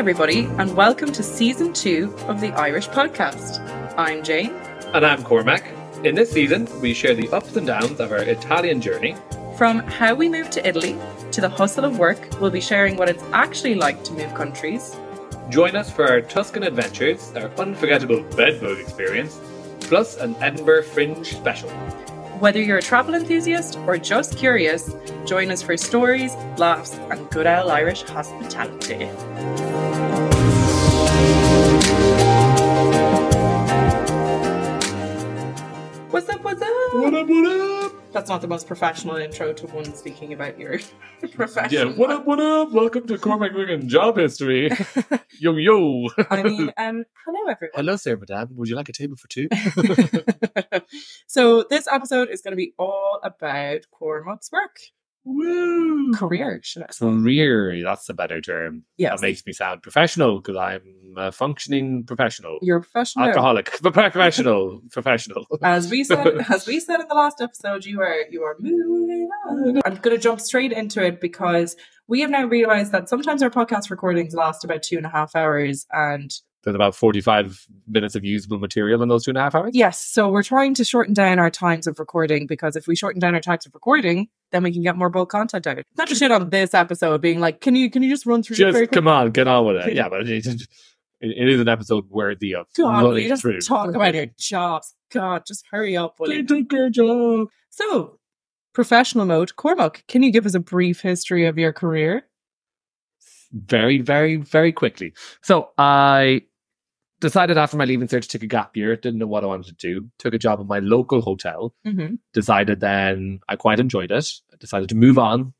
everybody, and welcome to season two of the Irish podcast. I'm Jane. And I'm Cormac. In this season, we share the ups and downs of our Italian journey. From how we moved to Italy to the hustle of work, we'll be sharing what it's actually like to move countries. Join us for our Tuscan adventures, our unforgettable bedbug experience, plus an Edinburgh Fringe special. Whether you're a travel enthusiast or just curious, join us for stories, laughs, and good old Irish hospitality. What up, what up? That's not the most professional intro to one speaking about your profession. Yeah, what up, what up? Welcome to Cormac Wigan Job History. yo, yo. I mean, um, hello everyone. Hello, sir, madame. Would you like a table for two? so this episode is going to be all about Cormac's work Woo! career. Should I say? Career, that's a better term. Yes, That makes me sound professional because I'm a functioning professional. you're a professional. Alcoholic, professional, professional. As we said, as we said in the last episode, you are you are moving on. I'm going to jump straight into it because we have now realized that sometimes our podcast recordings last about two and a half hours, and There's about 45 minutes of usable material in those two and a half hours. yes, so we're trying to shorten down our times of recording because if we shorten down our times of recording, then we can get more bulk content out. Not just shit on this episode, being like, can you can you just run through? it Just come on, get on with it. Yeah, but it, it, it is an episode worthy of God, running you just through. talk about your jobs. God, just hurry up. will you? Your job. So, professional mode. Cormac, can you give us a brief history of your career? Very, very, very quickly. So I decided after my leaving cert to take a gap year. Didn't know what I wanted to do. Took a job at my local hotel. Mm-hmm. Decided then I quite enjoyed it. Decided to move on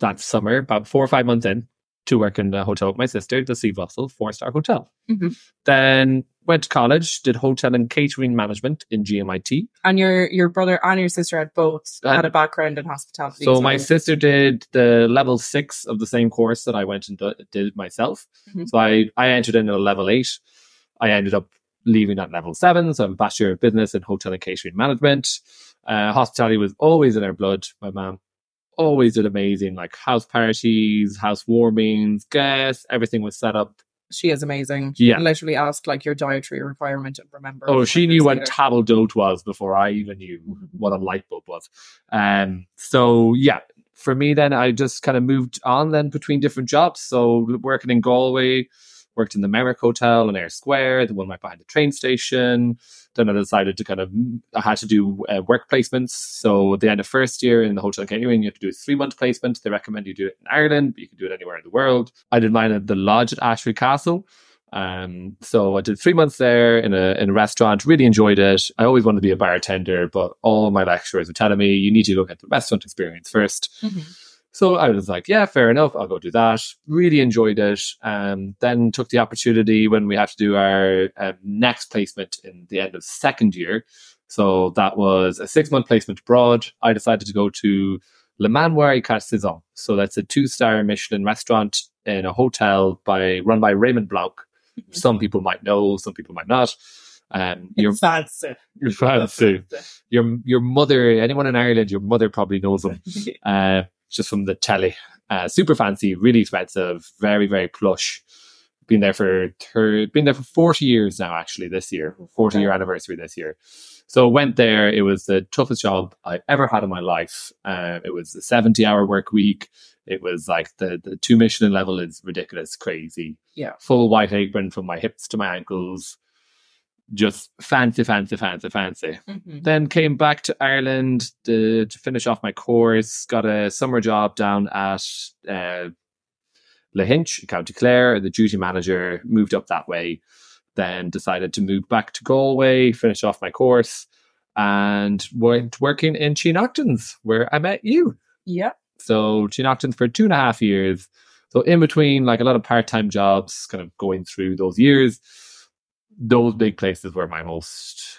that summer, about four or five months in, to work in a hotel with my sister, the Sea Russell four star hotel. Mhm. Then went to college, did hotel and catering management in GMIT. And your your brother and your sister had both Uh, had a background in hospitality. So my sister did the level six of the same course that I went and did myself. Mhm. So I, I entered in at a level eight. I ended up leaving at level seven. So I'm a bachelor of business in hotel and catering management. Uh, hospitality was always in our blood. My mom always did amazing, like house parties, house warmings, guests, everything was set up. she is amazing. Yeah. literally asked like your dietary requirement and remember. Oh, she knew what table d'hôte was before I even knew what a light bulb was. Um, so yeah, for me then I just kind of moved on then between different jobs. So working in Galway, worked in the Meyrick Hotel in Eyre Square, the one right behind the train station. Then I decided to kind of I had to do uh, work placements. So at the end of first year in the hotel catering, you have to do a three month placement. They recommend you do it in Ireland, but you can do it anywhere in the world. I did mine at the lodge at Ashford Castle. Um, so I did three months there in a in a restaurant. Really enjoyed it. I always wanted to be a bartender, but all my lecturers were telling me you need to go get the restaurant experience first. Mhm. So I was like, yeah, fair enough. I'll go do that. Really enjoyed it. Um, then took the opportunity when we had to do our um, next placement in the end of second year. So that was a six month placement abroad. I decided to go to Le Manoir Quatre Saisons. So that's a two star Michelin restaurant in a hotel by run by Raymond Blanc. Some people might know, some people might not. Um, your fancy. your fancy, your your mother, anyone in Ireland, your mother probably knows them uh, just from the telly. Uh, super fancy, really expensive, very very plush. Been there for thir- been there for forty years now. Actually, this year, forty year anniversary this year. So went there. It was the toughest job I've ever had in my life. Uh, it was a seventy hour work week. It was like the the two Michelin level is ridiculous, crazy. Yeah. full white apron from my hips to my ankles. Just fancy, fancy, fancy, fancy Mhm. then came back to Ireland to, to finish off my course. Got a summer job down at uh, Lahinch, in County Clare. The duty manager moved up that way. Then decided to move back to Galway, finish off my course, and went working in Tigh Neachtains, where I met you. Yeah. So Tigh Neachtains for two and a half years. So in between, like a lot of part-time jobs, kind of going through those years, those big places were my most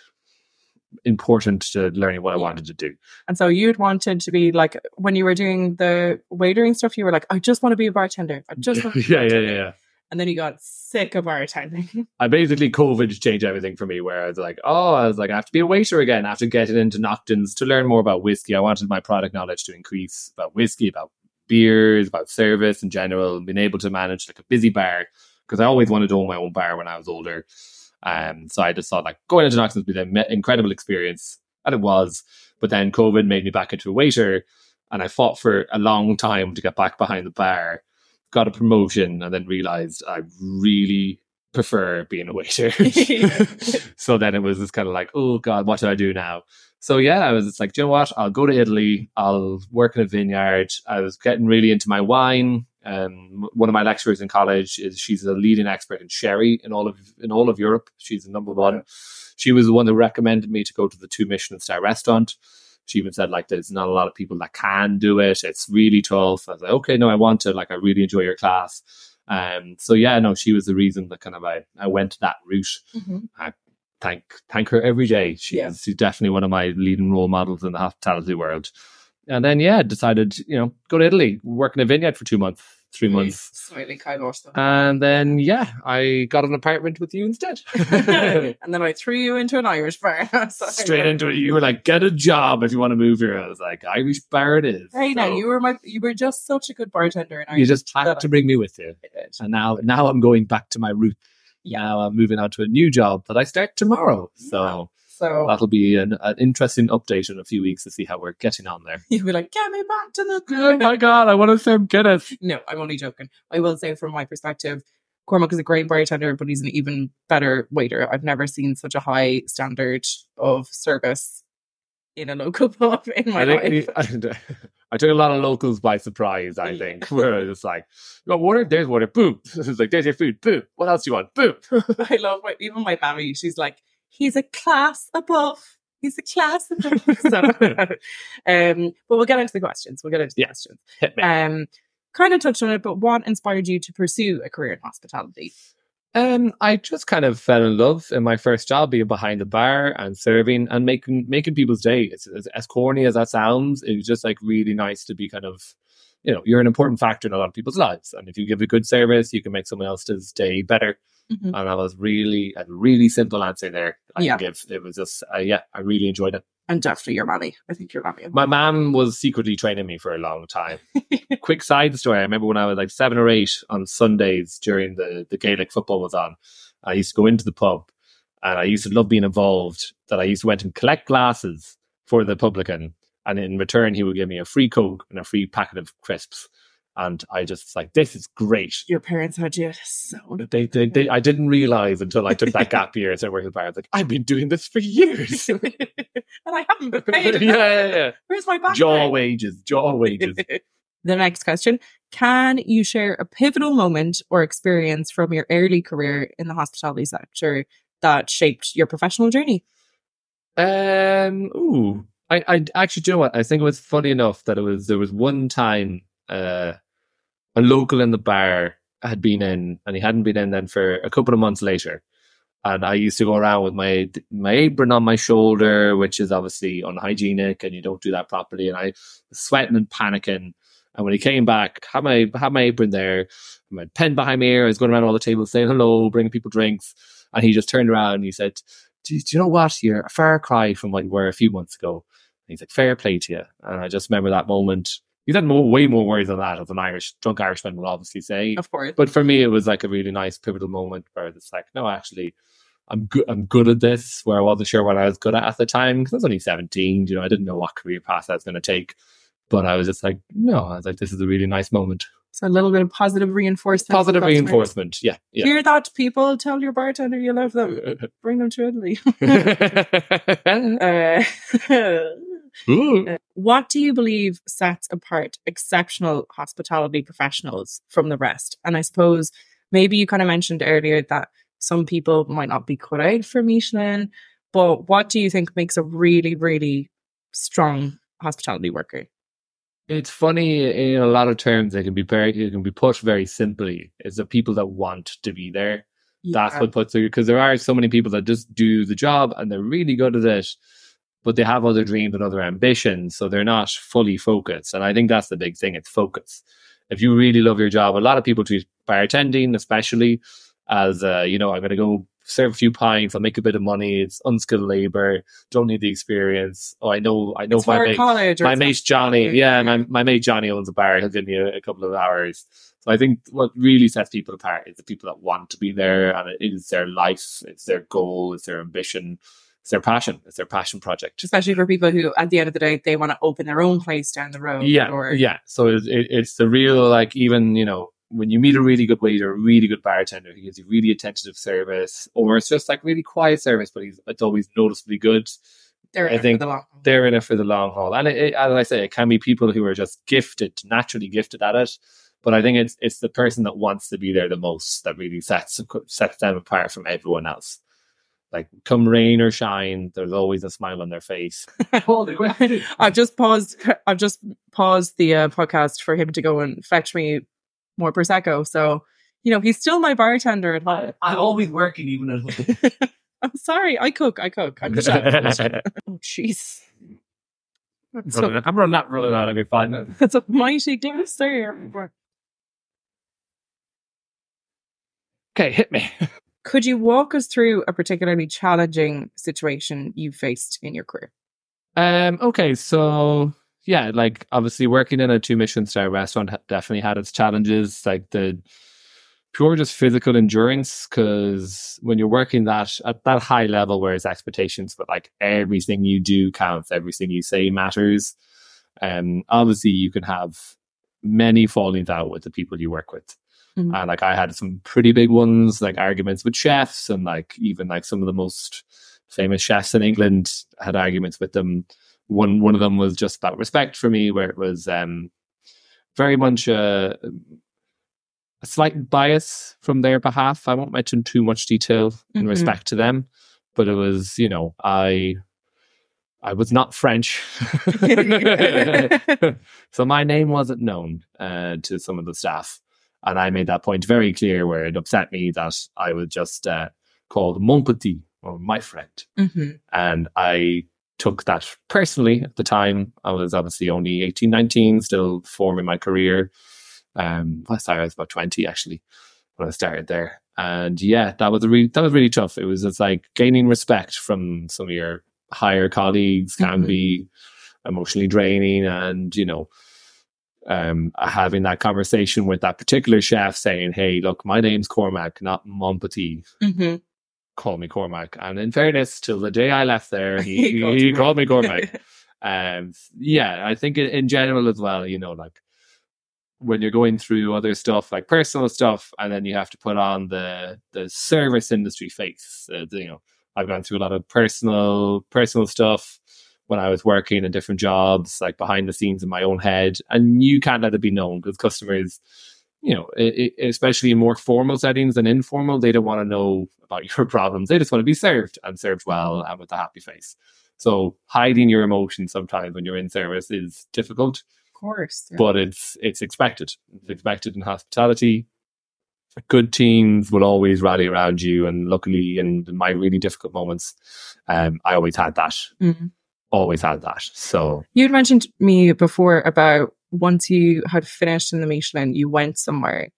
important to learning what I Yeah. wanted to do. And so you'd wanted to be like when you were doing the waitering stuff, you were like, I just want to be a bartender. I just want to be a yeah, yeah, yeah, yeah. And then you got sick of bartending. I basically COVID changed everything for me. Where I was like, oh, I was like, I have to be a waiter again after getting into Neachtains to learn more about whiskey. I wanted my product knowledge to increase about whiskey, about beers, about service in general, and being able to manage like a busy bar because I always wanted to own my own bar when I was older. Um, so I just thought like going into Neachtain's would be an incredible experience, and it was. But then COVID made me back into a waiter, and I fought for a long time to get back behind the bar. Got a promotion, and then realized I really prefer being a waiter. so then it was just kind of like, oh God, what do I do now? So yeah, I was just like, do you know what? I'll go to Italy. I'll work in a vineyard. I was getting really into my wine. Um, one of my lecturers in college is she's a leading expert in sherry in all of in all of Europe. She's the number one. She was the one who recommended me to go to the two Michelin star restaurant. She even said like there's not a lot of people that can do it. It's really tough. I was like, okay, no, I want to. Like, I really enjoy your class. Um, so yeah, no, she was the reason that kind of I, I went that route. Mm-hmm. I thank thank her every day. She's, Yeah. she's definitely one of my leading role models in the hospitality world. And then yeah, decided you know go to Italy, work in a vineyard for two months, three months, Slightly kind of stuff. and then yeah, I got an apartment with you instead. and then I threw you into an Irish bar. Straight into it, you were like, "Get a job if you want to move here." I was like, "Irish bar it is." Hey, now So you were my you were just such a good bartender. In you just had to bring me with you. And now, now I'm going back to my root. Now I'm moving on to a new job that I start tomorrow. So So that'll be an, an interesting update in a few weeks to see how we're getting on there. you'd be like, get me back to the Oh my god, I want to say Guinness. No, I'm only joking. I will say from my perspective, Cormac is a great bartender, but he's an even better waiter. I've never seen such a high standard of service in a local pub in my I life. I took a lot of locals by surprise. I think where it's like, "You want water? There's water. Boom." It's like, "There's your food. Boom. What else do you want? Boom." I love my, even my family. She's like, he's a class above. He's a class above. so, um, but we'll get into the questions. We'll get into the Yeah. questions. Um, kind of touched on it, but what inspired you to pursue a career in hospitality? Um, I just kind of fell in love in my first job, being behind the bar and serving and making making people's day. It's, as, as corny as that sounds, it was just like really nice to be kind of, you know, you're an important factor in a lot of people's lives, and if you give a good service, you can make someone else's day better. Mhm. And that was really a really simple answer there. I Yeah. give. It was just, uh, yeah, I really enjoyed it. And definitely your mammy. I think your mammy. My mom was secretly training me for a long time. Quick side story: I remember when I was like seven or eight on Sundays during the the Gaelic football was on. I used to go into the pub, and I used to love being involved. That I used to went and collect glasses for the publican, and in return he would give me a free coke and a free packet of crisps. And I just was like, this is great. your parents had you so They, they, they, I didn't realize until I took that gap year to work at the bar. I was like, I've been doing this for years. and I haven't been paid. yeah, yeah, yeah. Where's my back? Jaw wages, jaw wages. the next question Can you share a pivotal moment or experience from your early career in the hospitality sector that shaped your professional journey? Um. Ooh. I. I actually. Do you know what? I think it was funny enough that it was. There was one time. Uh, a local in the bar had been in, and he hadn't been in then for a couple of months later. And I used to go around with my my apron on my shoulder, which is obviously unhygienic, and you don't do that properly. And I was sweating and panicking. And when he came back, had my had my apron there, my pen behind me. I was going around all the tables saying hello, bringing people drinks. And he just turned around and he said, do, do you know what? You're a far cry from what you were a few months ago. And he's like, fair play to you. And I just remember that moment. He's had more, way more words than that, as an Irish, drunk Irishman will obviously say. Of course. But for me, it was like a really nice pivotal moment where it's like, no, actually, I'm good. I'm good at this. Where I wasn't sure what I was good at at the time because I was only 17. You know, I didn't know what career path I was going to take. But I was just like, no, I was like, this is a really nice moment. So a little bit of positive reinforcement. Positive reinforcement. Yeah. Yeah. Hear that, people? Tell your bartender you love them. Bring them to Italy. uh, Ooh. Uh, what do you believe sets apart exceptional hospitality professionals from the rest? And I suppose maybe you kind of mentioned earlier that some people might not be cut out for Michelin, but what do you think makes a really, really strong hospitality worker? It's funny in a lot of terms. It can be very, it can be put very simply. It's the people that want to be there. That's Yeah. what puts it because there are so many people that just do the job and they're really good at it, but they have other dreams and other ambitions, so they're not fully focused. And I think that's the big thing. It's focus. If you really love your job, a lot of people treat bartending, especially as uh, you know, I'm going to go serve a few pints, I'll make a bit of money. It's unskilled labor, don't need the experience. Oh, I know, I know It's my mate, my mate Johnny. Yeah, my, my mate Johnny owns a bar. He'll give me a, a couple of hours. So I think what really sets people apart is the people that want to be there and it is their life, it's their goal, it's their ambition, it's their passion, it's their passion project. especially for people who, at the end of the day, they want to open their own place down the road. yeah Or, yeah so it, it, it's the real like even you know when you meet a really good waiter a really good bartender who gives you really attentive service or it's just like really quiet service but he's it's always noticeably good they're I in it for think the long haul. they're in it for the long haul and it, it, as i say it can be people who are just gifted naturally gifted at it but i think it's it's the person that wants to be there the most that really sets sets them apart from everyone else like come rain or shine there's always a smile on their face I've just paused. I've just paused the uh, podcast for him to go and fetch me more prosecco. So you know he's still my bartender at home. I'm always working even at home. I'm sorry. I cook. I cook. I'm the chef. oh jeez. That's a, I'm running that running out of your five minutes. that's a mighty glass there. Okay, hit me. Could you walk us through a particularly challenging situation you faced in your career? Um. Okay. So yeah, like obviously working in a two Michelin star restaurant definitely had its challenges. Like the pure just physical endurance, because when you're working that at that high level, where it's expectations, but like everything you do counts, everything you say matters. Um. Obviously, you can have many fallings out with the people you work with. Mhm. And like I had some pretty big ones, like arguments with chefs, and like even like some of the most famous chefs in England had arguments with them. One one of them was just about respect for me, where it was um, very much a, a slight bias from their behalf. I won't mention too much detail in Mhm. respect to them, but it was you know I I was not French, so my name wasn't known uh, to some of the staff, and I made that point very clear where it upset me that I was just uh, called mon petit or my friend. hmm And I took that personally at the time. I was obviously only 18, 19, still forming my career. Um, I started, I was about 20 actually when I started there. And yeah, that was a really, that was really tough. It was just like gaining respect from some of your higher colleagues can Mhm. be emotionally draining and, you know, um, having that conversation with that particular chef saying, Hey, look, my name's Cormac, not Mon Petit hmm call me Cormac. And in fairness, till the day I left there, he, He he, called called me Cormac. um, yeah, I think in, in general as well, you know, like when you're going through other stuff like personal stuff, and then you have to put on the the service industry face. Uh, you know, I've gone through a lot of personal personal stuff when I was working in different jobs, like behind the scenes in my own head, and you can't let it be known because customers you know, i i especially in more formal settings than informal, they don't want to know about your problems. They just want to be served and served well and with a happy face. So hiding your emotions sometimes when you're in service is difficult, Of course. yeah. but it's it's expected. It's expected in hospitality. Good teams will always rally around you, and luckily, in my really difficult moments, um, I always had that. Mhm. Always had that. So You had mentioned me before about once you had finished in the Michelin, you went somewhere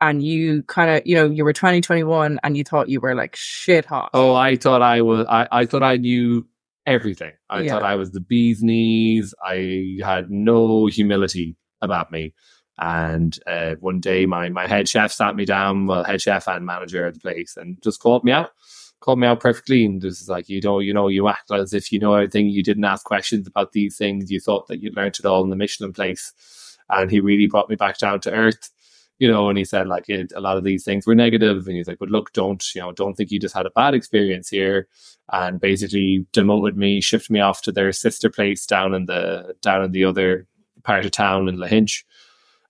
and you kind of, you know, you were 2021 and you thought you were like shit hot. Oh, I thought I was. I, I thought I knew everything. I Yeah. thought I was the bee's knees. I had no humility about me. And uh, one day, my my head chef sat me down, well, head chef and manager at the place, and just called me out. Called me out perfectly, and this is like you know, you know, you act as if you know everything. You didn't ask questions about these things. You thought that you'd learned it all in the Michelin place, and he really brought me back down to earth you know, and he said like it, a lot of these things were negative, and he's like, but look, don't you know, don't think you just had a bad experience here, and basically demoted me, shifted me off to their sister place down in the down in the other part of town in Lahinch,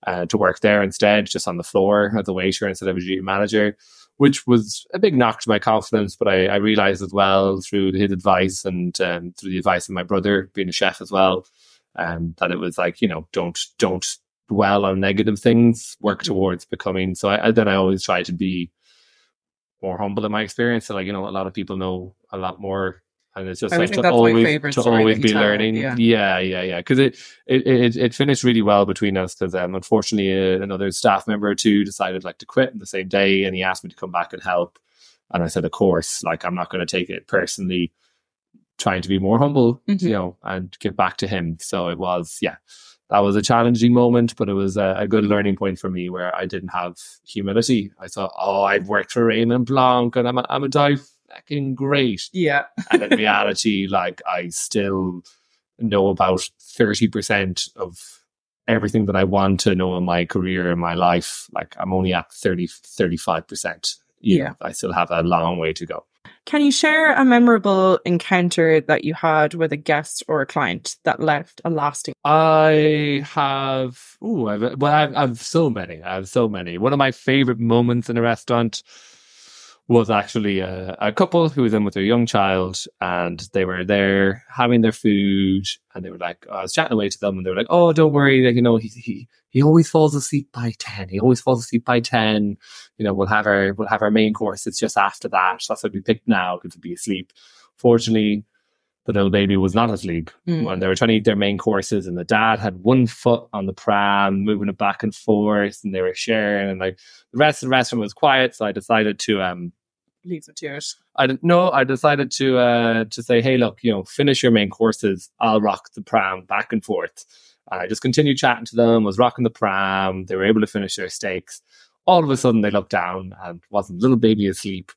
uh, to work there instead, just on the floor as a waiter instead of a manager, which was a big knock to my confidence. But I, I realized as well through his advice and um, through the advice of my brother being a chef as well, um, that it was like you know, don't don't dwell on negative things, work towards becoming. So I, I then I always try to be more humble in my experience. So like you know, a lot of people know a lot more, and it's just I like to always to always be learning. yeah. yeah, yeah, yeah. Because it, it it it finished really well between us. Because um, unfortunately, uh, another staff member or two decided like to quit on the same day, and he asked me to come back and help. And I said, of course, like I'm not going to take it personally, trying to be more humble, Mhm. you know, and give back to him. So it was, yeah, that was a challenging moment, but it was a, a good learning point for me where I didn't have humility. I thought, oh, I've worked for Raymond Blanc and I'm a, I'm a die fucking great. Yeah. And in reality, like I still know about 30% of everything that I want to know in my career and my life. Like I'm only at 30, 35%. You know, Yeah. I still have a long way to go. Can you share a memorable encounter that you had with a guest or a client that left a lasting? I have, ooh, I've, well, I've, I've so many. I have so many. One of my favorite moments in a restaurant was actually a, a couple who was in with their young child and they were there having their food and they were like, I was chatting away to them and they were like, oh, don't worry. Like, you know, he, he, he always falls asleep by 10. He always falls asleep by 10. You know, we'll have our, we'll have our main course. It's just after that. That's what we picked now because he'll be asleep. Fortunately, the little baby was not asleep. Mm. when they were trying to eat their main courses and the dad had one foot on the pram moving it back and forth and they were sharing and like the rest of the restaurant was quiet so i decided to um Leave it to it. i didn't know i decided to uh to say hey look you know finish your main courses. I'll rock the pram back and forth. And i just continued chatting to them was rocking the pram. They were able to finish their steaks. All of a sudden they looked down and wasn't little baby asleep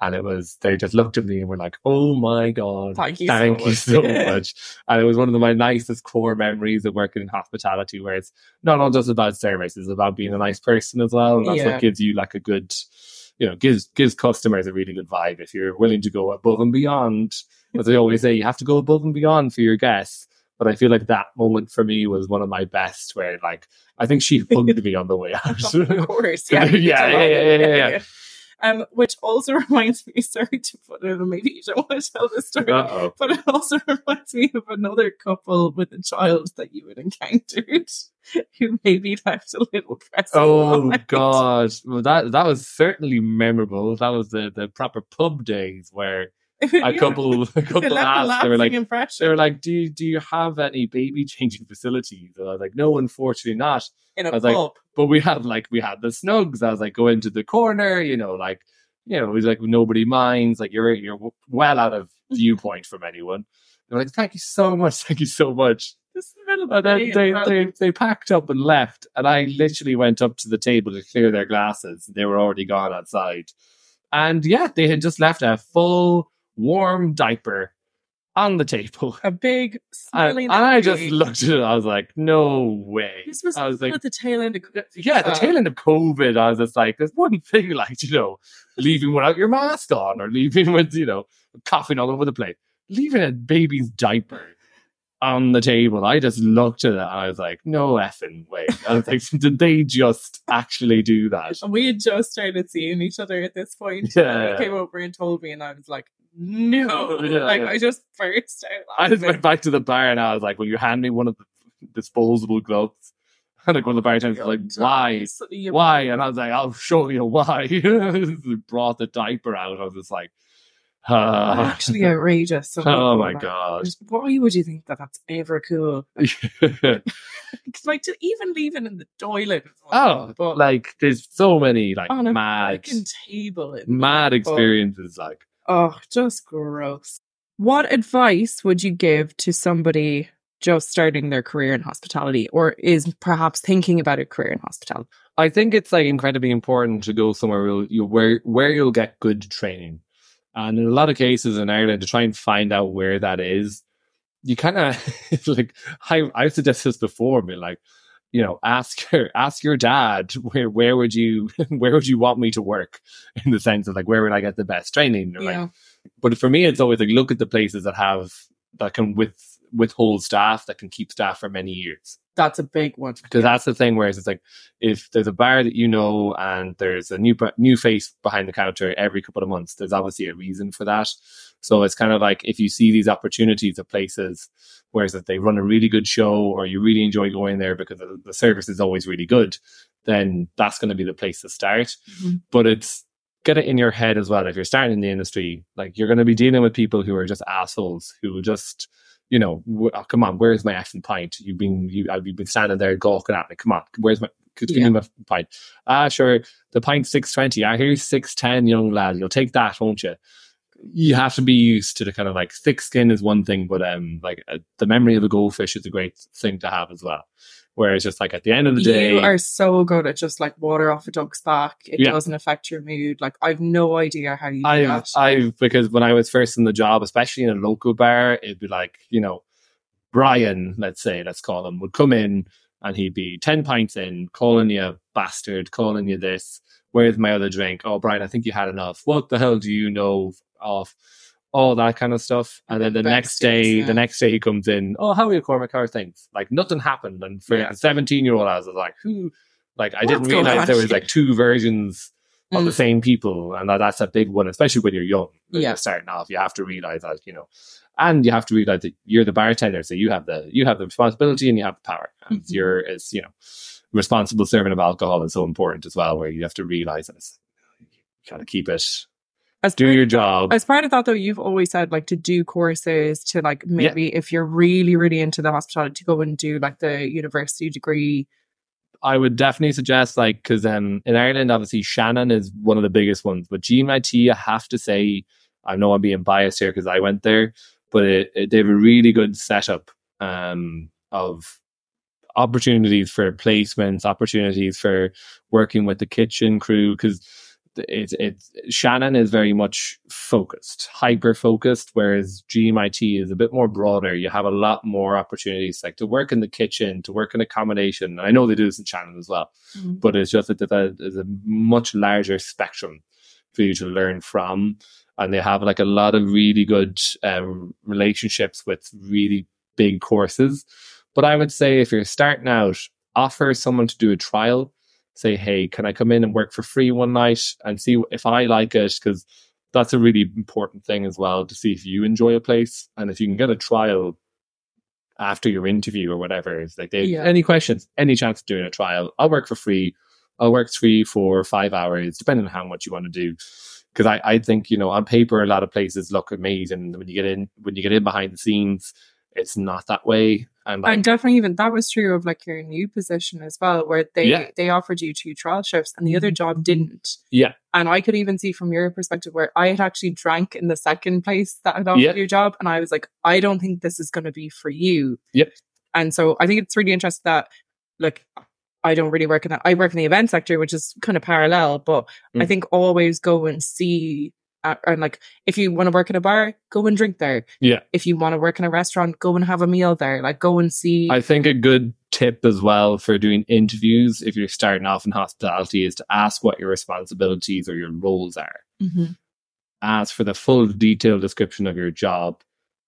and it was they just looked at me and were like oh my god Thank you thank so you much. so much and it was one of the, my nicest core memories of working in hospitality, where it's not all just about service, it's about being a nice person as well. And that's Yeah. what gives you like a good, you know, gives gives customers a really good vibe. If you're willing to go above and beyond, as I always say, you have to go above and beyond for your guests. But I feel like that moment for me was one of my best, where like I think she hugged me on the way out. of course. Yeah, yeah, yeah, yeah, yeah. Um, which also reminds me, sorry to put it, maybe you don't want to tell this story, Uh oh. but it also reminds me of another couple with a child that you had encountered who maybe left a little present. Oh behind. god, well, that that was certainly memorable. That was the the proper pub days where a couple a couple asked, they were like impression they were like, do you, do you have any baby changing facilities? And I was like, no, unfortunately not. in I a was like. But we have like we had the snugs. I was like, go into the corner, you know, like you know, it was like nobody minds. Like you're you're well out of viewpoint from anyone. They were like, thank you so much, thank you so much. And then they, they, they packed up and left. And I literally went up to the table to clear their glasses. They were already gone outside. And yeah, they had just left a full warm diaper on the table. a big And, smelling. and I just looked at it. I was like, no way. This was, I was like, at the tail end of yeah, the uh, tail end of COVID, I was just like, there's one thing like, you know, leaving without your mask on or leaving with, you know, coughing all over the place. Leaving a baby's diaper on the table. I just looked at it and I was like, no effing way. I was like, did they just actually do that? And we had just started seeing each other at this point. Yeah. He came over and told me, and I was like, no. Yeah, like, yeah. I just burst out. I just went back to the bar and I was like, will you hand me one of the disposable gloves? And like one of the bartenders was like, why? Why? And I was like, I'll show you why. Brought the diaper out. I was just like, ah. Actually outrageous. Oh my like, god. Why would you think that that's ever cool? It's like to even leave it in the toilet. oh, but like there's so many like mad, table. mad experiences. Like, Oh, just gross. What advice would you give to somebody just starting their career in hospitality or is perhaps thinking about a career in hospitality? I think it's like incredibly important to go somewhere where you where where you'll get good training, and in a lot of cases in Ireland, to try and find out where that is, you kind of like I I've suggested this before, but like you know, ask your ask your dad where where would you where would you want me to work in the sense of like where would I get the best training? Or, like, but for me, it's always like look at the places that have that can with withhold staff that can keep staff for many years That's a big one. because that's the thing. Whereas it's like if there's a bar that you know and there's a new new face behind the counter every couple of months, there's obviously a reason for that. So it's kind of like if you see these opportunities at places, whereas if they run a really good show or you really enjoy going there because the the service is always really good, then that's going to be the place to start. Mhm. But it's get it in your head as well. If you're starting in the industry, like you're going to be dealing with people who are just assholes who just you know, oh, come on, where's my effing pint? You've been, you, I've been standing there gawking at me. Come on, where's my, Could me a pint? Ah, sure. The pint six twenty. Ah, here's six ten, young lad. You'll take that, won't you? You have to be used to the kind of like thick skin is one thing, but um, like uh, the memory of a goldfish is a great thing to have as well. Whereas just like at the end of the day, You are so good at just like water off a duck's back. It Yeah. doesn't affect your mood. Like I've no idea how you do I, that. I, because when I was first in the job, especially in a local bar, it'd be like, you know, Brian, let's say, let's call him, would come in and he'd be 10 pints in, calling you a bastard, calling you this. Where's my other drink? Oh, Brian, I think you had enough. What the hell do you know of all that kind of stuff? And then the next day, yeah. the next day he comes in, oh, how are you, Cormac? How are things? Like nothing happened. And for Yeah. a 17 year old, I was like, who? Like, I didn't realize there was like two versions of the Mm. same people, and that, that's a big one, especially when you're young. When Yeah. you're starting off, you have to realize that you know, and you have to realize that you're the bartender, so you have the you have the responsibility and you have the power, and Mhm. you're as you know, responsible serving of alcohol is so important as well, where you have to realize that it's, you gotta keep it, As do your job. As part of that, though, you've always said like to do courses to like maybe if you're really, really into the hospitality, to go and do like the university degree. I would definitely suggest like because um in Ireland obviously Shannon is one of the biggest ones, but GMIT I have to say I know I'm being biased here because I went there, but it, it, they have a really good setup um of opportunities for placements, opportunities for working with the kitchen crew because it's it's Shannon is very much focused, hyper focused, whereas GMIT is a bit more broader. You have a lot more opportunities, like to work in the kitchen, to work in accommodation. And I know they do this in Shannon as well, but it's just that that there's a much larger spectrum for you to learn from, and they have like a lot of really good um, relationships with really big courses. But I would say if you're starting out, offer someone to do a trial say, hey, can I come in and work for free one night and see if I like it? Because that's a really important thing as well to see if you enjoy a place. And if you can get a trial after your interview or whatever, it's like, they, Yeah. any questions, any chance of doing a trial, I'll work for free. I'll work three, four, five hours, depending on how much you want to do. Because I, I think, you know, on paper, a lot of places look amazing. When you get in, when you get in behind the scenes, it's not that way. And like, And definitely even that was true of like your new position as well, where they Yeah. they offered you two trial shifts and the other job didn't. Yeah. And I could even see from your perspective where I had actually drank in the second place that had offered Yeah. you a job, and I was like, I don't think this is going to be for you. Yep. And so I think it's really interesting that, like, I don't really work in that. I work in the event sector, which is kind of parallel, but I Mm. think always go and see. Uh, and like, if you want to work in a bar, go and drink there. Yeah. If you want to work in a restaurant, go and have a meal there. Like, go and see. I think a good tip as well for doing interviews if you're starting off in hospitality is to ask what your responsibilities or your roles are. Mhm. Ask for the full detailed description of your job,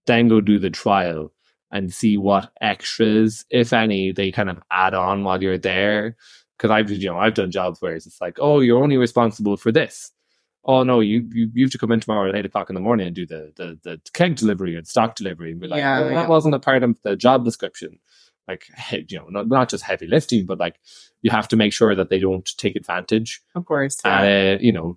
then go do the trial and see what extras, if any, they kind of add on while you're there. Because I've you know I've done jobs where it's like, oh, you're only responsible for this. Oh no, you you, you have to come in tomorrow at eight o'clock in the morning and do the the, the keg delivery and stock delivery and be like, Yeah, well, yeah. that wasn't a part of the job description like you know not, not just heavy lifting but like you have to make sure that they don't take advantage Of course. Yeah. uh, you know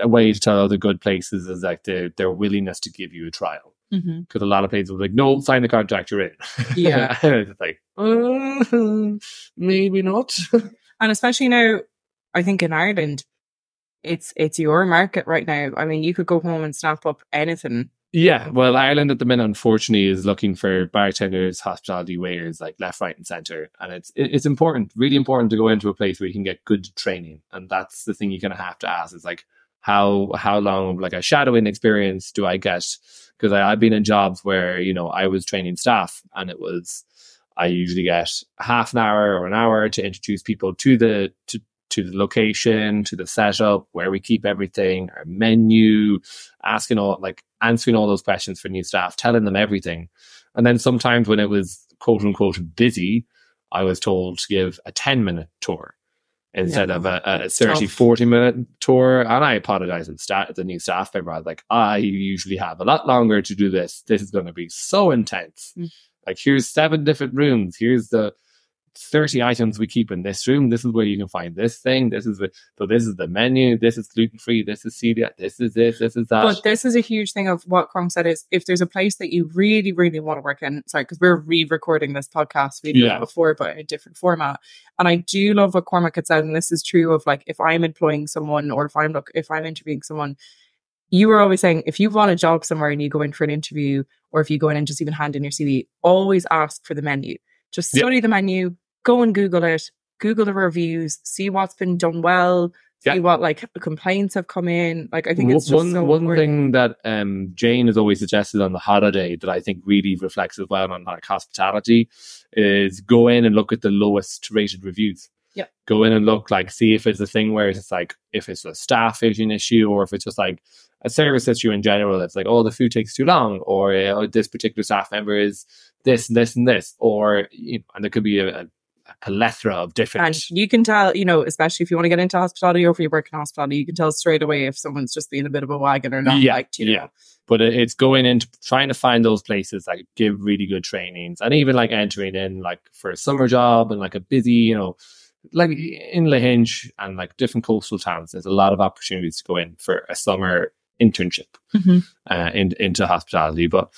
a way to tell other good places is like their their willingness to give you a trial because a lot of places will be like no sign the contract you're in Yeah. And it's like uh, maybe not And especially now, I think in Ireland, it's it's your market right now. I mean, you could go home and snap up anything. yeah well Ireland at the minute unfortunately is looking for bartenders hospitality waiters like left right and center and it's it's important really important to go into a place where you can get good training and that's the thing you're to have to ask is like how how long like a shadowing experience do I get because I've been in jobs where you know I was training staff and it was I usually get half an hour or an hour to introduce people to the to to the location, to the setup, where we keep everything, our menu, asking all like answering all those questions for new staff, telling them everything. And then sometimes when it was quote unquote busy, I was told to give a 10 minute tour instead Yeah, of a, a 30, tough. 40 minute tour. And I apologize to the, the new staff member. I was like, I usually have a lot longer to do this. This is going to be so intense. Mm. Like, here's seven different rooms. Here's the 30 items we keep in this room. This is where you can find this thing. This is the, so this is the menu. This is gluten free. This is celiac. This is this. This is that. But this is a huge thing of what Crom said is if there's a place that you really, really want to work in, sorry, because we're re-recording this podcast video Yeah. before, but in a different format. And I do love what Cormac had said, and this is true of like if I'm employing someone or if I'm look if I'm interviewing someone, you were always saying if you want a job somewhere and you go in for an interview, or if you go in and just even hand in your CV, always ask for the menu. Just Yeah. study the menu, go and Google it, Google the reviews, see what's been done well, see Yeah. what like complaints have come in. Like I think it's just one so one important. thing that um, Jane has always suggested on the holiday that I think really reflects as well on like hospitality is go in and look at the lowest rated reviews. Yeah. Go in and look like see if it's a thing where it's like if it's a staff issue issue or if it's just like a service issue in general. It's like oh the food takes too long or uh, this particular staff member is this this and this or you know, and there could be a, a plethora of different And you can tell, you know, especially if you want to get into hospitality or if you work in hospitality, you can tell straight away if someone's just being a bit of a wagon or not Yeah, liked, you yeah. know. but it's going into trying to find those places that give really good trainings and even like entering in like for a summer job and like a busy you know like in Lahinch and like different coastal towns there's a lot of opportunities to go in for a summer internship uh, in, into hospitality but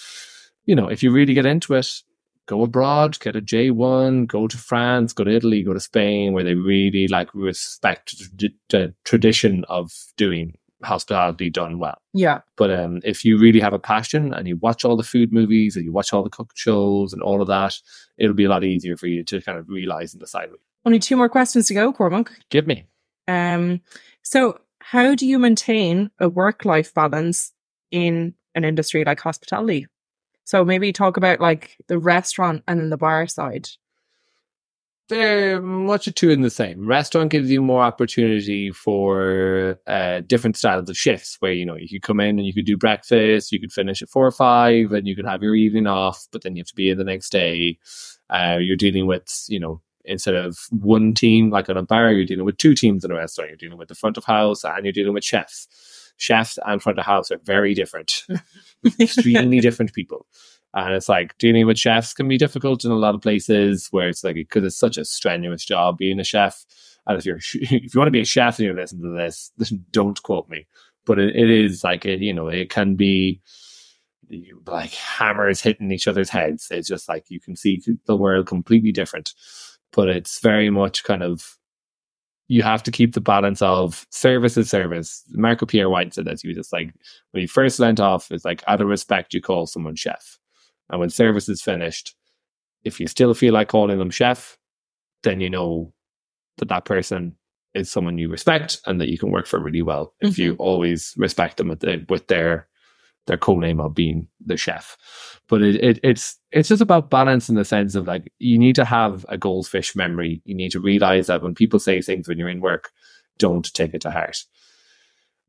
you know if you really get into it go abroad get a j1 go to france go to italy go to spain where they really like respect the, tradition of doing hospitality done well Yeah. but um, if you really have a passion and you watch all the food movies and you watch all the cook shows and all of that, it'll be a lot easier for you to kind of realize and decide. Only two more questions to go, Cormac. Give me. Um, so how do you maintain a work life balance in an industry like hospitality? So maybe talk about like the restaurant and then the bar side. They're much of two in the same. Restaurant gives you more opportunity for uh, different styles of shifts where, you know, you could come in and you could do breakfast, you could finish at four or five and you could have your evening off, but then you have to be in the next day. Uh, you're dealing with, you know, instead of one team like on a bar, you're dealing with two teams in a restaurant. You're dealing with the front of house and you're dealing with chefs. Chefs and front of house are very different, extremely different people. And it's like dealing with chefs can be difficult in a lot of places where it's like because it's such a strenuous job being a chef. And if you're if you want to be a chef and you're listening to this, don't quote me. But it, it is like it, you know, it can be like hammers hitting each other's heads. It's just like you can see the world completely different. But it's very much kind of you have to keep the balance of service is service. Marco Pierre White said that he was just like when he first went off, it's like out of respect you call someone chef. And when service is finished, if you still feel like calling them chef, then you know that that person is someone you respect and that you can work for really well if you mm-hmm. always respect them with, the, with their their co-name of being the chef. But it, it it's it's just about balance in the sense of like you need to have a goldfish memory. You need to realize that when people say things when you're in work, don't take it to heart.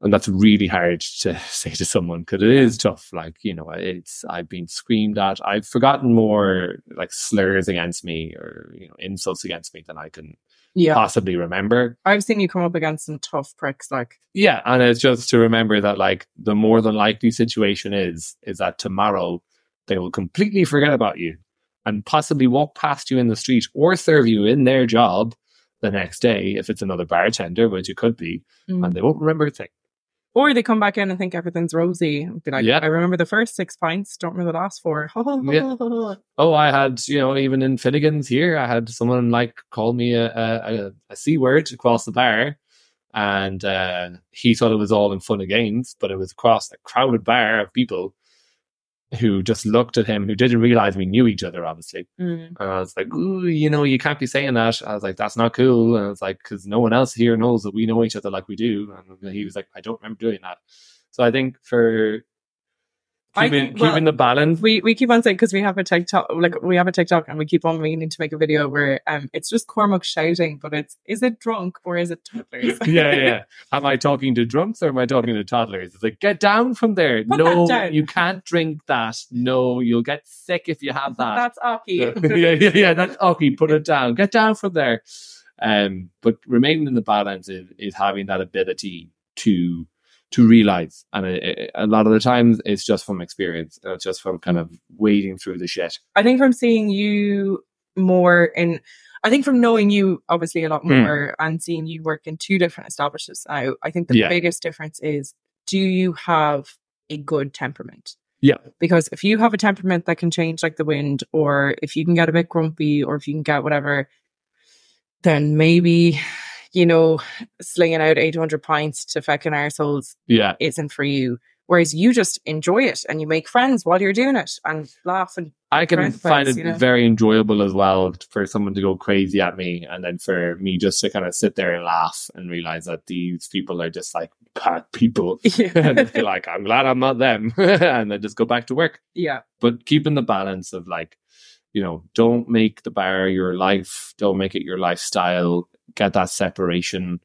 And that's really hard to say to someone because it is tough. Like, you know, it's, I've been screamed at. I've forgotten more like slurs against me or, you know, insults against me than I can Yeah. possibly remember. I've seen you come up against some tough pricks like Yeah. And it's just to remember that like the more than likely situation is, is that tomorrow they will completely forget about you and possibly walk past you in the street or serve you in their job the next day if it's another bartender, which it could be, mm. and they won't remember a thing. Or they come back in and think everything's rosy. Be like, Yeah. I remember the first six pints, don't remember the last four. Yeah. Oh, I had, you know, even in Finnegan's here, I had someone like call me a, a, a, C word across the bar. And uh, he thought it was all in fun and games, but it was across a crowded bar of people who just looked at him, who didn't realize we knew each other, obviously. Mm. And I was like, Ooh, you know, you can't be saying that. I was like, that's not cool. And I was like, because no one else here knows that we know each other like we do. And he was like, I don't remember doing that. So I think for keeping, think- well, keeping the balance, We we keep on saying because we have a TikTok, like we have a TikTok, and we keep on meaning to make a video where um it's just Cormac shouting, but it's is it drunk or is it toddlers? yeah, yeah. Am I talking to drunks or am I talking to toddlers? It's like, get down from there. Put no, you can't drink that. No, you'll get sick if you have that. That's Aki. yeah, yeah, yeah, yeah. That's okay. Put it down. Get down from there. Um, but remaining in the balance is, is having that ability to to realize, and it, it- a lot of the times it's just from experience. uh, It's just from kind of wading through the shit. I think from seeing you more in, I think from knowing you obviously a lot Hmm. more and seeing you work in two different establishments now, I think the Yeah. biggest difference is do you have a good temperament? Yeah. Because if you have a temperament that can change like the wind, or if you can get a bit grumpy, or if you can get whatever, then maybe, you know, slinging out 800 pints to fucking arseholes Yeah. isn't for you. Whereas you just enjoy it and you make friends while you're doing it and laugh and I can find it you know? very enjoyable as well for someone to go crazy at me and then for me just to kind of sit there and laugh and realize that these people are just like bad people. and I feel like I'm glad I'm not them and then just go back to work. yeah. But keeping the balance of like, you know, don't make the bar your life, don't make it your lifestyle, get that separation,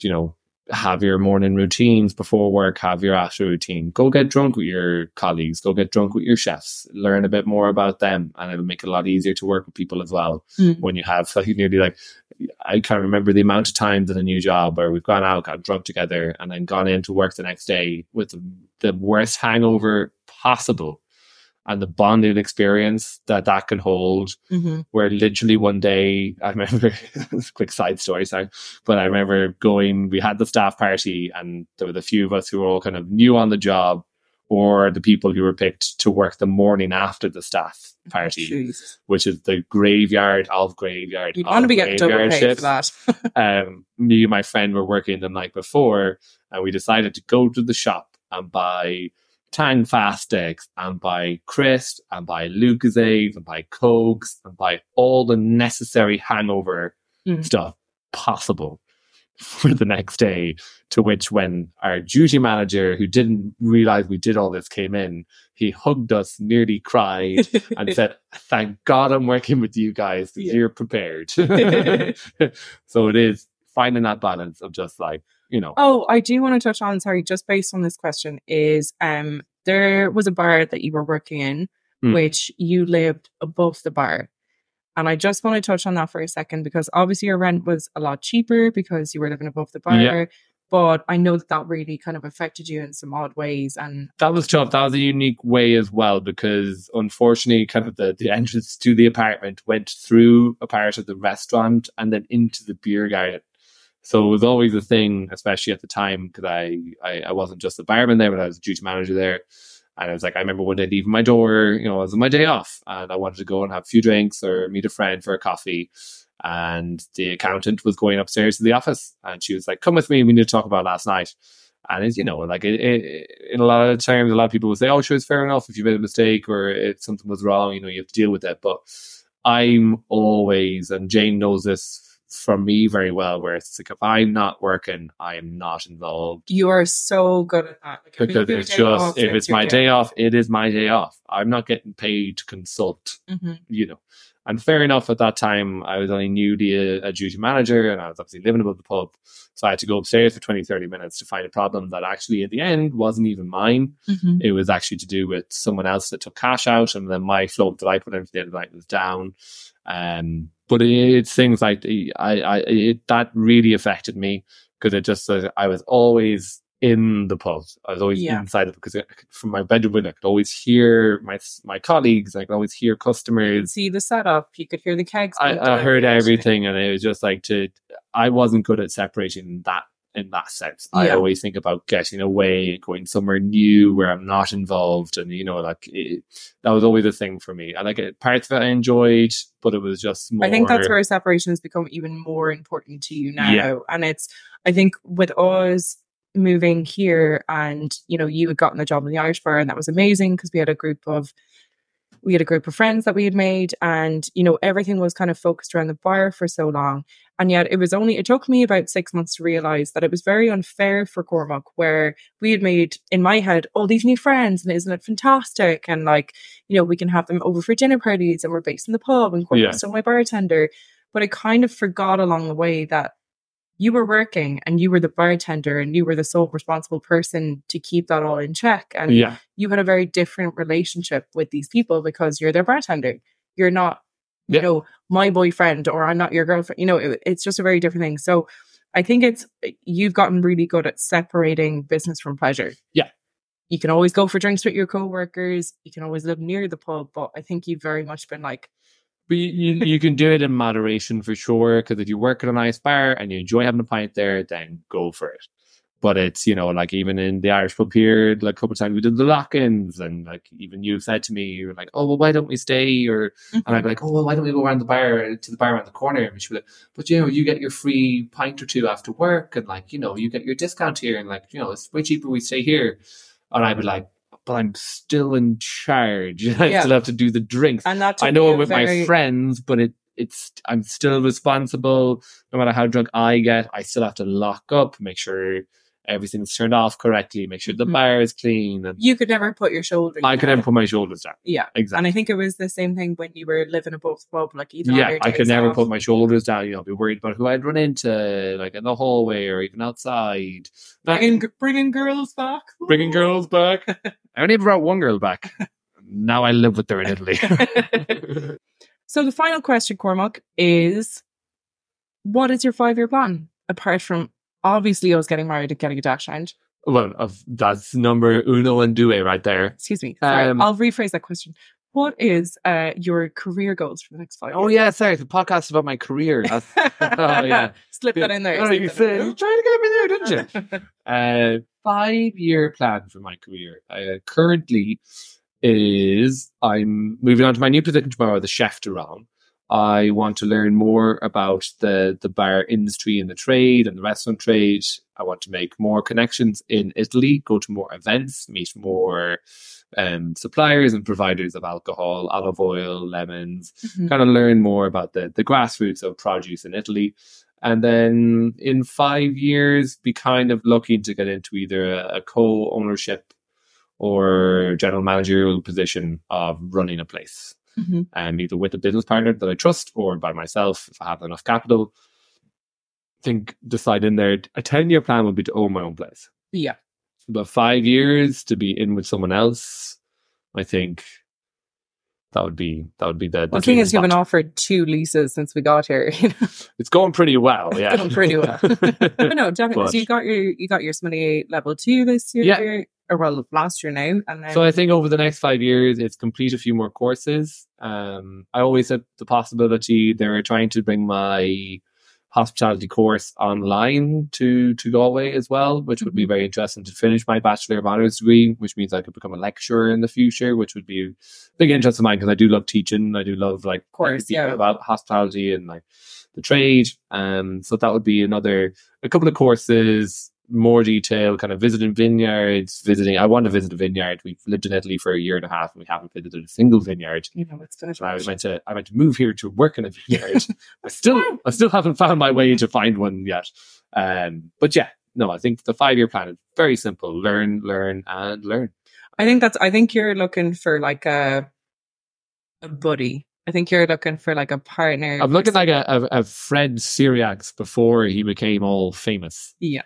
you know, have your morning routines before work, have your after routine. Go get drunk with your colleagues, go get drunk with your chefs, learn a bit more about them, and it'll make it a lot easier to work with people as well Mm. when you have like nearly like I can't remember the amount of times in a new job where we've gone out, got drunk together, and then gone into work the next day with the, the worst hangover possible. And the bonding experience that that can hold, hmm where literally one day I remember quick side story, sorry, but I remember going. We had the staff party, and there were the few of us who were all kind of new on the job, or the people who were picked to work the morning after the staff party, Jeez. which is the graveyard of graveyard. You'd of want to be getting double paid for that. Um, me and my friend were working the night before, and we decided to go to the shop and buy Tangfastics and by Crest and by Lucozade and by Cokes and by all the necessary hangover Mhm. stuff possible for the next day. To which, when our duty manager, who didn't realize we did all this, came in, he hugged us, nearly cried, and said, "Thank God I'm working with you guys. Yeah. You're prepared." so it is finding that balance of just like you know, Oh, I do want to touch on, sorry, just based on this question, is um there was a bar that you were working in, Mm. which you lived above the bar. And I just want to touch on that for a second because obviously your rent was a lot cheaper because you were living above the bar. Yeah. But I know that that really kind of affected you in some odd ways. And that was tough. That was a unique way as well because unfortunately, kind of the, the entrance to the apartment went through a part of the restaurant and then into the beer garden. So it was always a thing, especially at the time, because I, I I wasn't just a barman there, but I was a duty manager there. And I was like, I remember one day leaving my door, you know, it was my day off, and I wanted to go and have a few drinks or meet a friend for a coffee. And the accountant was going upstairs to the office, and she was like, "Come with me. We need to talk about last night." And it's, you know, like it, it, in a lot of times, a lot of people will say, "Oh, sure, it's fair enough if you made a mistake or if something was wrong, you know, you have to deal with it." But I'm always, and Jane knows this from me very well, where it's like if I'm not working, I am not involved you are so good at that. Like, because it's day just off, if it's my day off, it is my day off. I'm not getting paid to consult Mhm. you know. And fair enough, at that time, I was only newly a, a duty manager and I was obviously living above the pub. So I had to go upstairs for 20, 30 minutes to find a problem that actually, at the end, wasn't even mine. Mhm. It was actually to do with someone else that took cash out, and then my float that I put in for the end of the night was down. Um, but it, it's things like I, I, it, that really affected me because it just uh, I was always in the pub. I was always Yeah. inside it because I from my bedroom window, I could always hear my my colleagues. I could always hear You could customers. see the setup. You could hear the kegs. I, I heard everything, and it was just like to. I wasn't good at separating that in that sense. I always think about getting away, going somewhere new where I'm not involved, and you know, like it, that was always a thing for me. I like it. Parts of it I enjoyed, but it was just more. I think that's where separation has become even more important to you now. Yeah. And it's, I think with us moving here and, you know, you had gotten a job in the Irish bar and that was amazing because we had a group of, we had a group of friends that we had made and, you know, everything was kind of focused around the bar for so long. And yet it was only, it took me about six months to realize that it was very unfair for Cormac where we had made in my head all these new friends and isn't it fantastic? And like, you know, we can have them over for dinner parties and we're based in the pub and Cormac's Yeah. still my bartender. But I kind of forgot along the way that you were working and you were the bartender and you were the sole responsible person to keep that all in check. And yeah, you had a very different relationship with these people because you're their bartender. You're not, you know, my boyfriend or I'm not your girlfriend. You know, it, it's just a very different thing. So I think it's, you've gotten really good at separating business from pleasure. Yeah. You can always go for drinks with your coworkers. You can always live near the pub, but I think you've very much been like, But you, you, you can do it in moderation for sure. Because if you work at a nice bar and you enjoy having a pint there, then go for it. But it's, you know, like even in the Irish pub here, like a couple of times we did the lock ins, and like even you said to me, you were like, oh, well, why don't we stay? Or, and I'd be like, oh, well, why don't we go around the bar to the bar around the corner? And she'd be like, but you know, you get your free pint or two after work, and like, you know, you get your discount here, and like, you know, it's way cheaper we stay here. And I'd be like, but I'm still in charge. I Yeah. still have to do the drinks. And I know I'm with very- my friends, but it it's I'm still responsible. No matter how drunk I get, I still have to lock up, make sure everything's turned off correctly, make sure the Mhm. bar is clean, and You could never put your shoulders. I could never put my shoulders down. Yeah. Exactly. And I think it was the same thing when you were living above the pub, like even yeah, I could never off. put my shoulders down. You know, be worried about who I'd run into, like in the hallway or even outside. bringing, bringing girls back. bringing girls back. I only brought one girl back. Now I live with her in Italy. So the final question, Cormac, is what is your five year plan? Apart from obviously I was getting married and getting a dash hand. well, of that's number uno and due right there. Excuse me. Sorry, Um, I'll rephrase that question. What is uh, your career goals for the next five Oh years? yeah, sorry, the podcast about my career. Oh yeah, Slip that in there. Oh, you said- you tried to get me there, didn't you? uh, five year plan for my career. Uh, currently is I'm moving on to my new position tomorrow, the chef de rang. I want to learn more about the the bar industry and the trade and the restaurant trade. I want to make more connections in Italy, go to more events, meet more um, suppliers and providers of alcohol, olive oil, lemons, Mhm. kind of learn more about the, the grassroots of produce in Italy. And then in five years, be kind of looking to get into either a, a co ownership or general managerial position of running a place. Mhm. And either with a business partner that I trust or by myself if I have enough capital. I think decide in there a 10 year plan would be to own my own place. Yeah. But five years to be in with someone else, I think that would be that would be the, the The thing is, you've been offered two leases since we got here. You know? It's going pretty well, yeah. going pretty well. no, definitely. But- so you got your you got your sommelier level two this year, Yeah. Or well, last year now, and then So I think over the next five years, it's complete a few more courses. Um, I always had the possibility they were trying to bring my hospitality course online to to Galway as well, which would be Mhm. very interesting to finish my bachelor of honors degree, which means I could become a lecturer in the future, which would be a big interest of mine because I do love teaching. I do love like Course, yeah. about hospitality and like the trade. Um, so that would be another a couple of courses, more detail, kind of visiting vineyards, visiting. I want to visit a vineyard. We've lived in Italy for a year and a half, and we haven't visited a single vineyard. you know it's finished. So I was meant to, I meant to move here to work in a vineyard. I still, I still haven't found my way to find one yet. Um, but yeah, no, I think the five year plan is very simple: learn, learn, and learn. I think that's. I think you're looking for like a a buddy. I think you're looking for like a partner. I'm looking like a, a, a Fred Sirieix before he became all famous. yeah.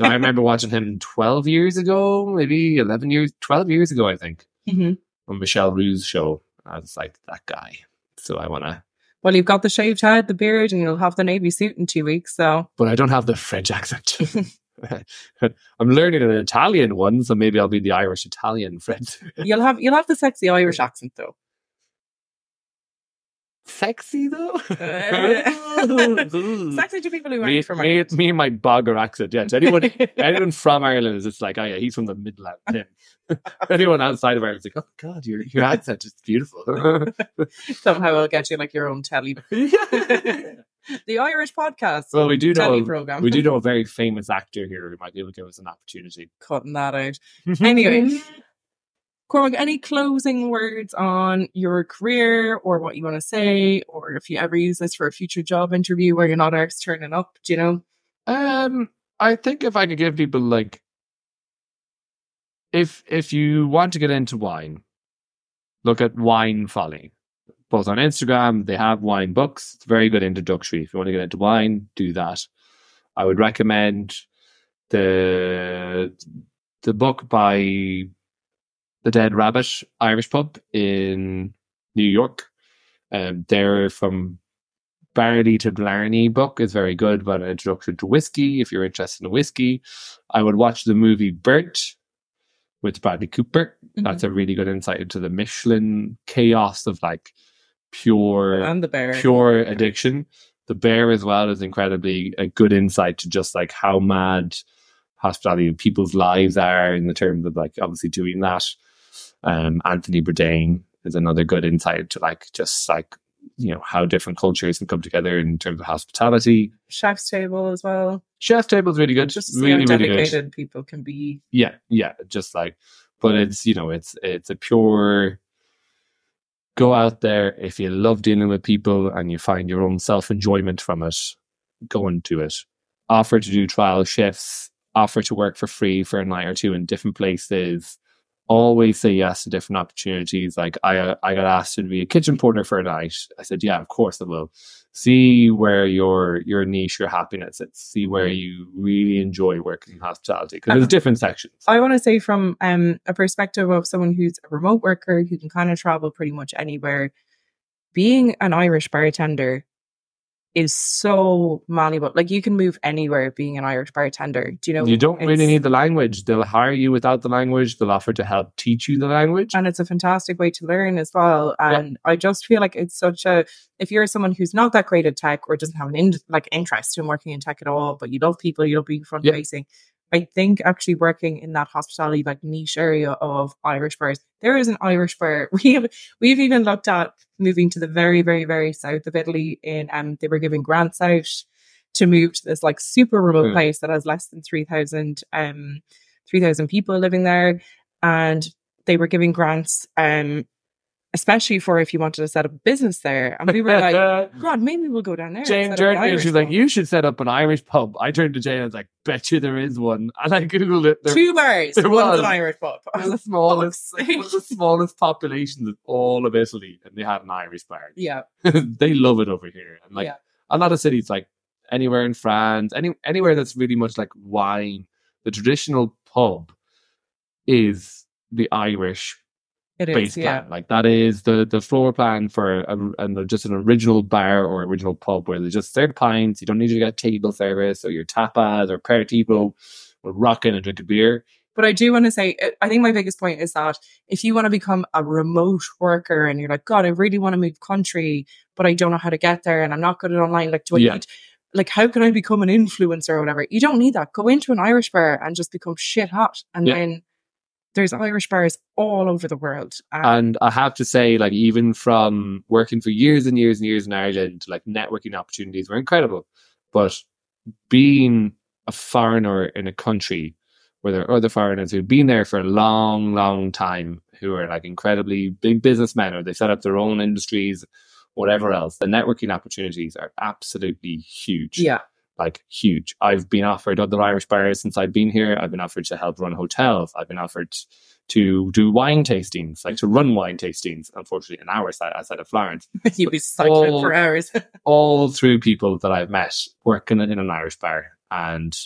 I remember watching him 12 years ago, maybe 11 years, 12 years ago, I think, hmm on Michel Roux's show. I was like, that guy. So I want to, Well, you've got the shaved head, the beard, and you'll have the navy suit in two weeks. So but I don't have the French accent. I'm learning an Italian one, so maybe I'll be the Irish Italian Fred. you'll have you'll have the sexy Irish accent though. Sexy though? Sexy to people who aren't from me, Ireland. me and my bogger accent. Yeah, to anyone, anyone from Ireland is just like, oh yeah, he's from the Midlands. Yeah. anyone outside of Ireland is like, oh god, your your accent is beautiful. Somehow I'll get you like your own telly. the Irish podcast. well, we do telly know program. we do know a very famous actor here who might be able to give us an opportunity. cutting that out. Anyway. Cormac, any closing words on your career or what you want to say, or if you ever use this for a future job interview where you're not arse turning up, do you know? Um, I think if I could give people like, if if you want to get into wine, look at Wine Folly. Both on Instagram, they have wine books. It's very good introductory. If you want to get into wine, do that. I would recommend the the book by the Dead Rabbit Irish Pub in New York. Um, they're from Barley to Blarney book is very good about an introduction to whiskey. If you're interested in whiskey, I would watch the movie Burnt with Bradley Cooper. Mm-hmm. That's a really good insight into the Michelin chaos of like pure and the bear. pure addiction. The bear as well is incredibly a good insight to just like how mad hospitality people's lives are in the terms of like obviously doing that. Um, Anthony Bourdain is another good insight to like just like you know how different cultures can come together in terms of hospitality. Chef's table as well. Chef's table is really good, Just really how really good. dedicated people can be. Yeah, yeah, just like, but it's you know it's it's a pure. Go out there if you love dealing with people and you find your own self enjoyment from it. Go and do it. Offer to do trial shifts. Offer to work for free for a night or two in different places. Always say yes to different opportunities. Like I, I got asked to be a kitchen porter for a night. I said, yeah, of course I will. See where your your niche, your happiness is. See where you really enjoy working in hospitality because there's different sections. I want to say from um, a perspective of someone who's a remote worker who can kind of travel pretty much anywhere, being an Irish bartender is so malleable. Like you can move anywhere being an Irish bartender. Do you know? You don't really need the language. They'll hire you without the language. They'll offer to help teach you the language. and it's a fantastic way to learn as well. And I just feel like it's such a if you're someone who's not that great at tech or doesn't have an in, like interest in working in tech at all, but you love people, you love being front Yeah. I think actually working in that hospitality like niche area of Irish bars, there is an Irish bar. We have we've even looked at moving to the very very very south of Italy. In um, they were giving grants out to move to this like super remote Mm. place that has less than three thousand um three thousand people living there, and they were giving grants um especially for if you wanted to set up a business there. And we were like, God, maybe we'll go down there. Jane turned to me and Irish like. You should set up an Irish pub. I turned to Jane and I was like, Bet you there is one. And I Googled it. There two bars, there was. an Irish pub. I was was the smallest, "Fuck's like, one the smallest populations of all of Italy, and they had an Irish bar. yeah, they love it over here. And like yeah, a lot of cities, like anywhere in France, any anywhere that's really much like wine, the traditional pub is the Irish it is. base Yeah, plan. Like that is the the floor plan for a, and just an original bar or original pub where they just serve pints. You don't need to get table service or your tapas or aperitivo. We're rocking and drink a beer. but I do want to say, uh, I think my biggest point is that if you want to become a remote worker and you're like, God, I really want to move country, but I don't know how to get there, and I'm not good at online. Like, do I Yeah. need? Like, how can I become an influencer or whatever? You don't need that. Go into an Irish bar and just become shit hot, and Yeah. then there's Irish bars all over the world. Um, And I have to say, like even from working for years and years and years in Ireland, like networking opportunities were incredible. But being a foreigner in a country where there are other foreigners who've been there for a long, long time, who are like incredibly big businessmen, or they set up their own industries, whatever else, the networking opportunities are absolutely huge yeah, like huge. I've been offered other Irish bars since I've been here. I've been offered to help run hotels. I've been offered to do wine tastings, like to run wine tastings. Unfortunately, an hour side outside of Florence, you'd be cycling all- for hours. all through people that I've met working in an Irish bar. And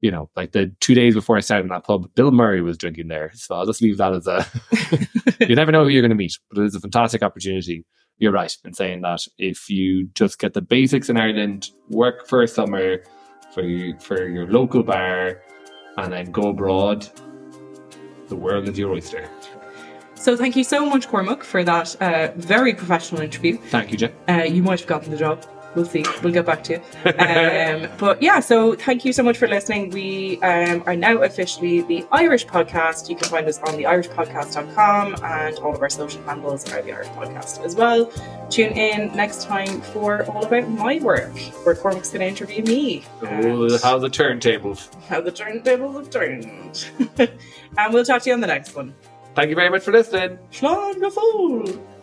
you know, like the two days before I started in that pub, Bill Murray was drinking there. So I'll just leave that as a. you never know who you're going to meet, but it is a fantastic opportunity. You're right in saying that if you just get the basics in Ireland, work for a summer for your, for your local bar, and then go abroad, the world is your oyster. So thank you so much, Cormac, for that uh, very professional interview. Thank you, Jen. Uh, you might have gotten the job. We'll see. We'll get back to you. Um, but yeah, so thank you so much for listening. We um, are now officially the Irish Podcast. You can find us on the irishpodcast.com and all of our social handles are the Irish Podcast as well. Tune in next time for All About My Work, where Cormac's going to interview me. Oh, how the turntables. how the turntables have turned. and we'll talk to you on the next one. Thank you very much for listening. Schlag the fool!